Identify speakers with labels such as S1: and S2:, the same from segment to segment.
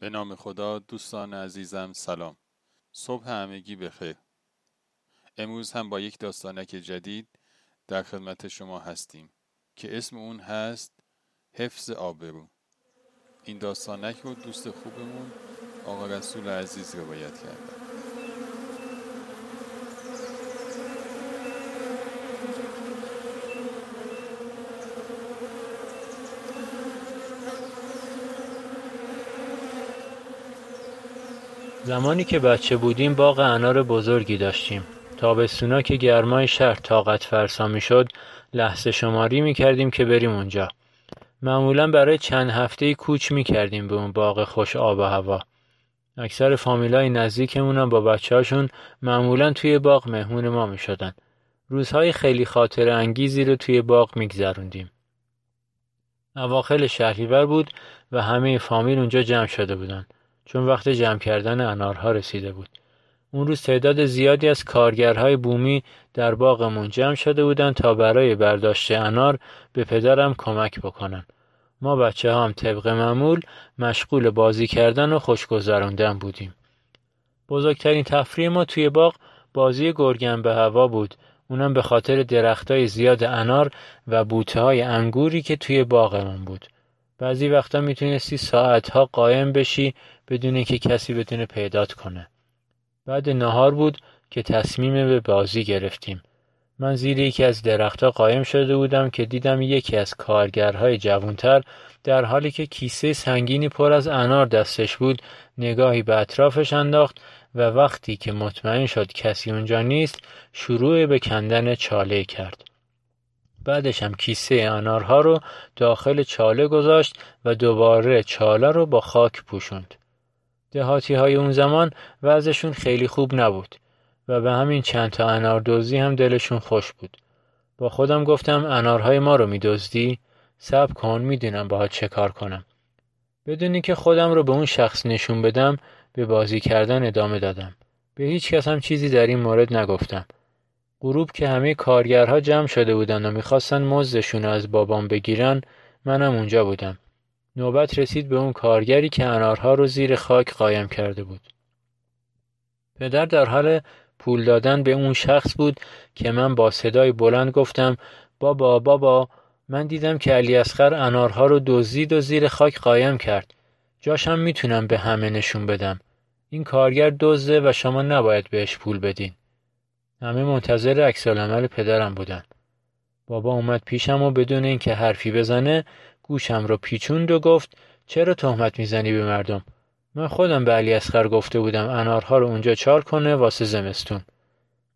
S1: به نام خدا دوستان عزیزم سلام. صبح همگی بخیر. امروز هم با یک داستانک جدید در خدمت شما هستیم که اسم اون هست حفظ آبرو. این داستانک رو دوست خوبمون آقا رسول عزیز روایت کرده.
S2: زمانی که بچه بودیم باغ انار بزرگی داشتیم. تابستونا که گرمای شهر طاقت فرسا می شد لحظه شماری می کردیم که بریم اونجا. معمولا برای چند هفته کوچ می کردیم به اون باغ خوش آب و هوا. اکثر فامیلای نزدیکمون با بچه هاشون معمولا توی باغ مهمون ما می شدن. روزهای خیلی خاطر انگیزی رو توی باغ می گذروندیم. اواخل شهریور بود و همه فامیل اونجا جمع شده بودن. چون وقت جمع کردن انارها رسیده بود. اون روز تعداد زیادی از کارگرهای بومی در باغمون جمع شده بودند تا برای برداشت انار به پدرم کمک بکنن. ما بچه هم طبق معمول مشغول بازی کردن و خوشگذراندن بودیم. بزرگترین تفریح ما توی باغ بازی گرگن به هوا بود. اونم به خاطر درختای زیاد انار و بوته های انگوری که توی باغمون بود. بعضی وقتا می‌تونستی ساعتها قایم بشی بدون اینکه کسی بتونه پیدات کنه. بعد نهار بود که تصمیم به بازی گرفتیم. من زیر یکی از درختها قایم شده بودم که دیدم یکی از کارگرهای جوانتر در حالی که کیسه سنگینی پر از انار دستش بود نگاهی به اطرافش انداخت و وقتی که مطمئن شد کسی اونجا نیست شروع به کندن چاله کرد. بعدش هم کیسه انارها رو داخل چاله گذاشت و دوباره چاله رو با خاک پوشوند. دهاتی های اون زمان وضعشون خیلی خوب نبود و به همین چند تا انار دوزی هم دلشون خوش بود. با خودم گفتم انارهای ما رو میدزدی؟ سب کن می‌دونم باها چه کار کنم. بدونی که خودم رو به اون شخص نشون بدم به بازی کردن ادامه دادم. به هیچ کس هم چیزی در این مورد نگفتم. غروب که همه کارگرها جمع شده بودن و می‌خواستن مزدشون از بابام بگیرن منم اونجا بودم. نوبت رسید به اون کارگری که انارها رو زیر خاک قایم کرده بود. پدر در حال پول دادن به اون شخص بود که من با صدای بلند گفتم بابا بابا من دیدم که علی اسخر انارها رو دزدید و زیر خاک قایم کرد. جاشم می‌تونم به همه نشون بدم. این کارگر دزده و شما نباید بهش پول بدین. همه منتظر عکس پدرم بودن. بابا اومد پیشم و بدون اینکه حرفی بزنه گوشم رو پیچوند و گفت چرا تهمت می‌زنی به مردم؟ من خودم به علی اسخر گفته بودم انارها رو اونجا چار کنه واسه زمستون.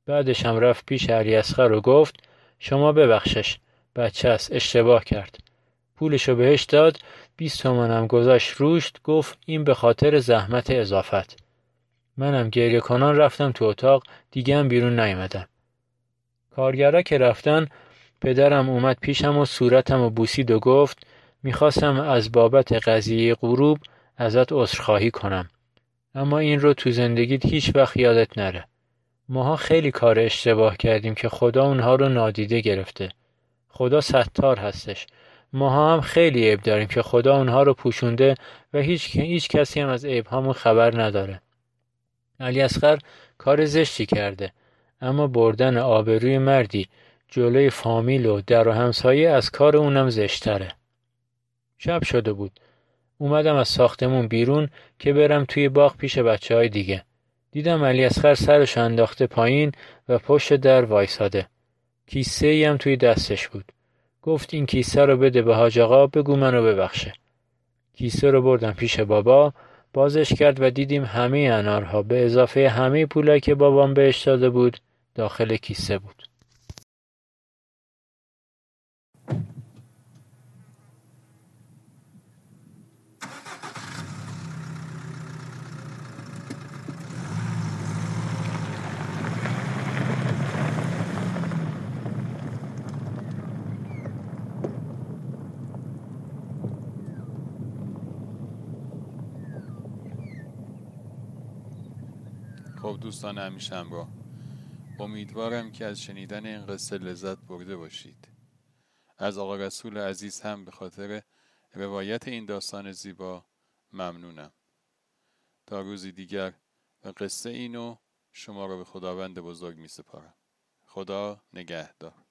S2: بعدش هم رفت پیش علی اسخر و گفت شما ببخشش بچه است اشتباه کرد. پولشو بهش داد 20 تومنم گذاشت روشت گفت این به خاطر زحمت اضافت. منم گریه کنان رفتم تو اتاق دیگه هم بیرون نیومدم. کارگرا که رفتن پدرم اومد پیشم و صورتم و بوسید و گفت می‌خواستم از بابت قضیه غروب ازت عذرخواهی کنم. اما این رو تو زندگیت هیچ وقت یادت نره. ماها خیلی کار اشتباه کردیم که خدا اونها رو نادیده گرفته. خدا ستار هستش. ماها هم خیلی عیب داریم که خدا اونها رو پوشونده و هیچ, هیچ کسی هم از عیب خبر نداره. علی اسخر کار زشتی کرده اما بردن آبروی مردی جلوی فامیل و در و همسایه از کار اونم زشتره. شب شده بود. اومدم از ساختمون بیرون که برم توی باغ پیش بچه های دیگه. دیدم علی اسخر سرش انداخته پایین و پشت در وایساده. کیسه ای هم توی دستش بود. گفت این کیسه رو بده به حاج آقا بگو منو ببخشه. کیسه رو بردم پیش بابا بازش کرد و دیدیم همه انارها به اضافه همه پولایی که بابام بهش داده بود داخل کیسه بود.
S1: خب دوستان همیشه همراه امیدوارم که از شنیدن این قصه لذت برده باشید. از آقا رسول عزیز هم به خاطر روایت این داستان زیبا ممنونم. تا روزی دیگر و قصه اینو شما را به خداوند بزرگ می سپارم خدا نگهدار.